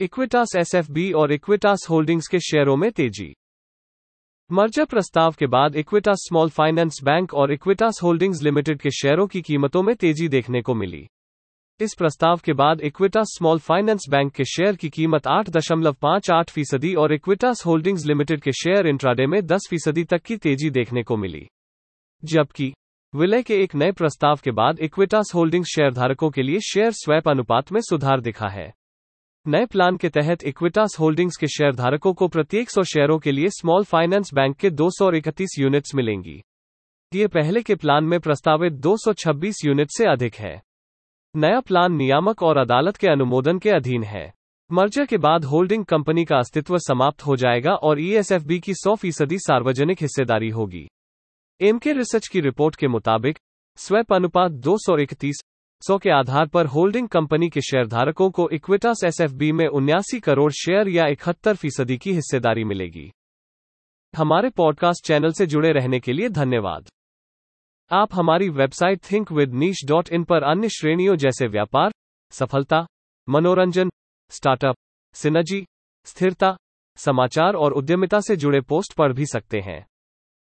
Equitas SFB और Equitas holdings के शेयरों में तेज़ी। मर्जर प्रस्ताव के बाद इक्विटास स्मॉल फाइनेंस बैंक और इक्विटास होल्डिंग्स लिमिटेड के शेयरों की कीमतों में तेज़ी देखने को मिली। इस प्रस्ताव के बाद इक्विटास स्मॉल फाइनेंस बैंक के शेयर की कीमत आठ दशमलव पाँच आठ फ़ीसदी और इक्विटास होल्डिंग्स लिमिटेड के शेयर इंट्राडे में दस फ़ीसदी तक की तेज़ी देखने को मिली। जबकि विलय के एक नए प्रस्ताव के बाद इक्विटास होल्डिंग्स शेयरधारकों के लिए शेयर स्वैप अनुपात में सुधार दिखा है। नए प्लान के तहत इक्विटास होल्डिंग्स के शेयरधारकों को प्रत्येक सौ शेयरों के लिए स्मॉल फाइनेंस बैंक के दो यूनिट्स मिलेंगी। ये पहले के प्लान में प्रस्तावित 226 यूनिट से अधिक है। नया प्लान नियामक और अदालत के अनुमोदन के अधीन है। मर्जर के बाद होल्डिंग कंपनी का अस्तित्व समाप्त हो जाएगा और ईएसएफबी की 100 फ़ीसदी सार्वजनिक हिस्सेदारी होगी। एमके रिसर्च की रिपोर्ट के मुताबिक, स्वैप अनुपात 231 सौ के आधार पर होल्डिंग कंपनी के शेयरधारकों को इक्विटास एसएफबी में उन्यासी करोड़ शेयर या इकहत्तर फ़ीसदी की हिस्सेदारी मिलेगी। हमारे पॉडकास्ट चैनल से जुड़े रहने के लिए धन्यवाद। आप हमारी website think with niche dot in पर अन्य श्रेणियों जैसे व्यापार, सफलता, मनोरंजन, स्टार्टअप, सिनर्जी, स्थिरता, समाचार और उद्यमिता से जुड़े पोस्ट पढ़ भी सकते हैं।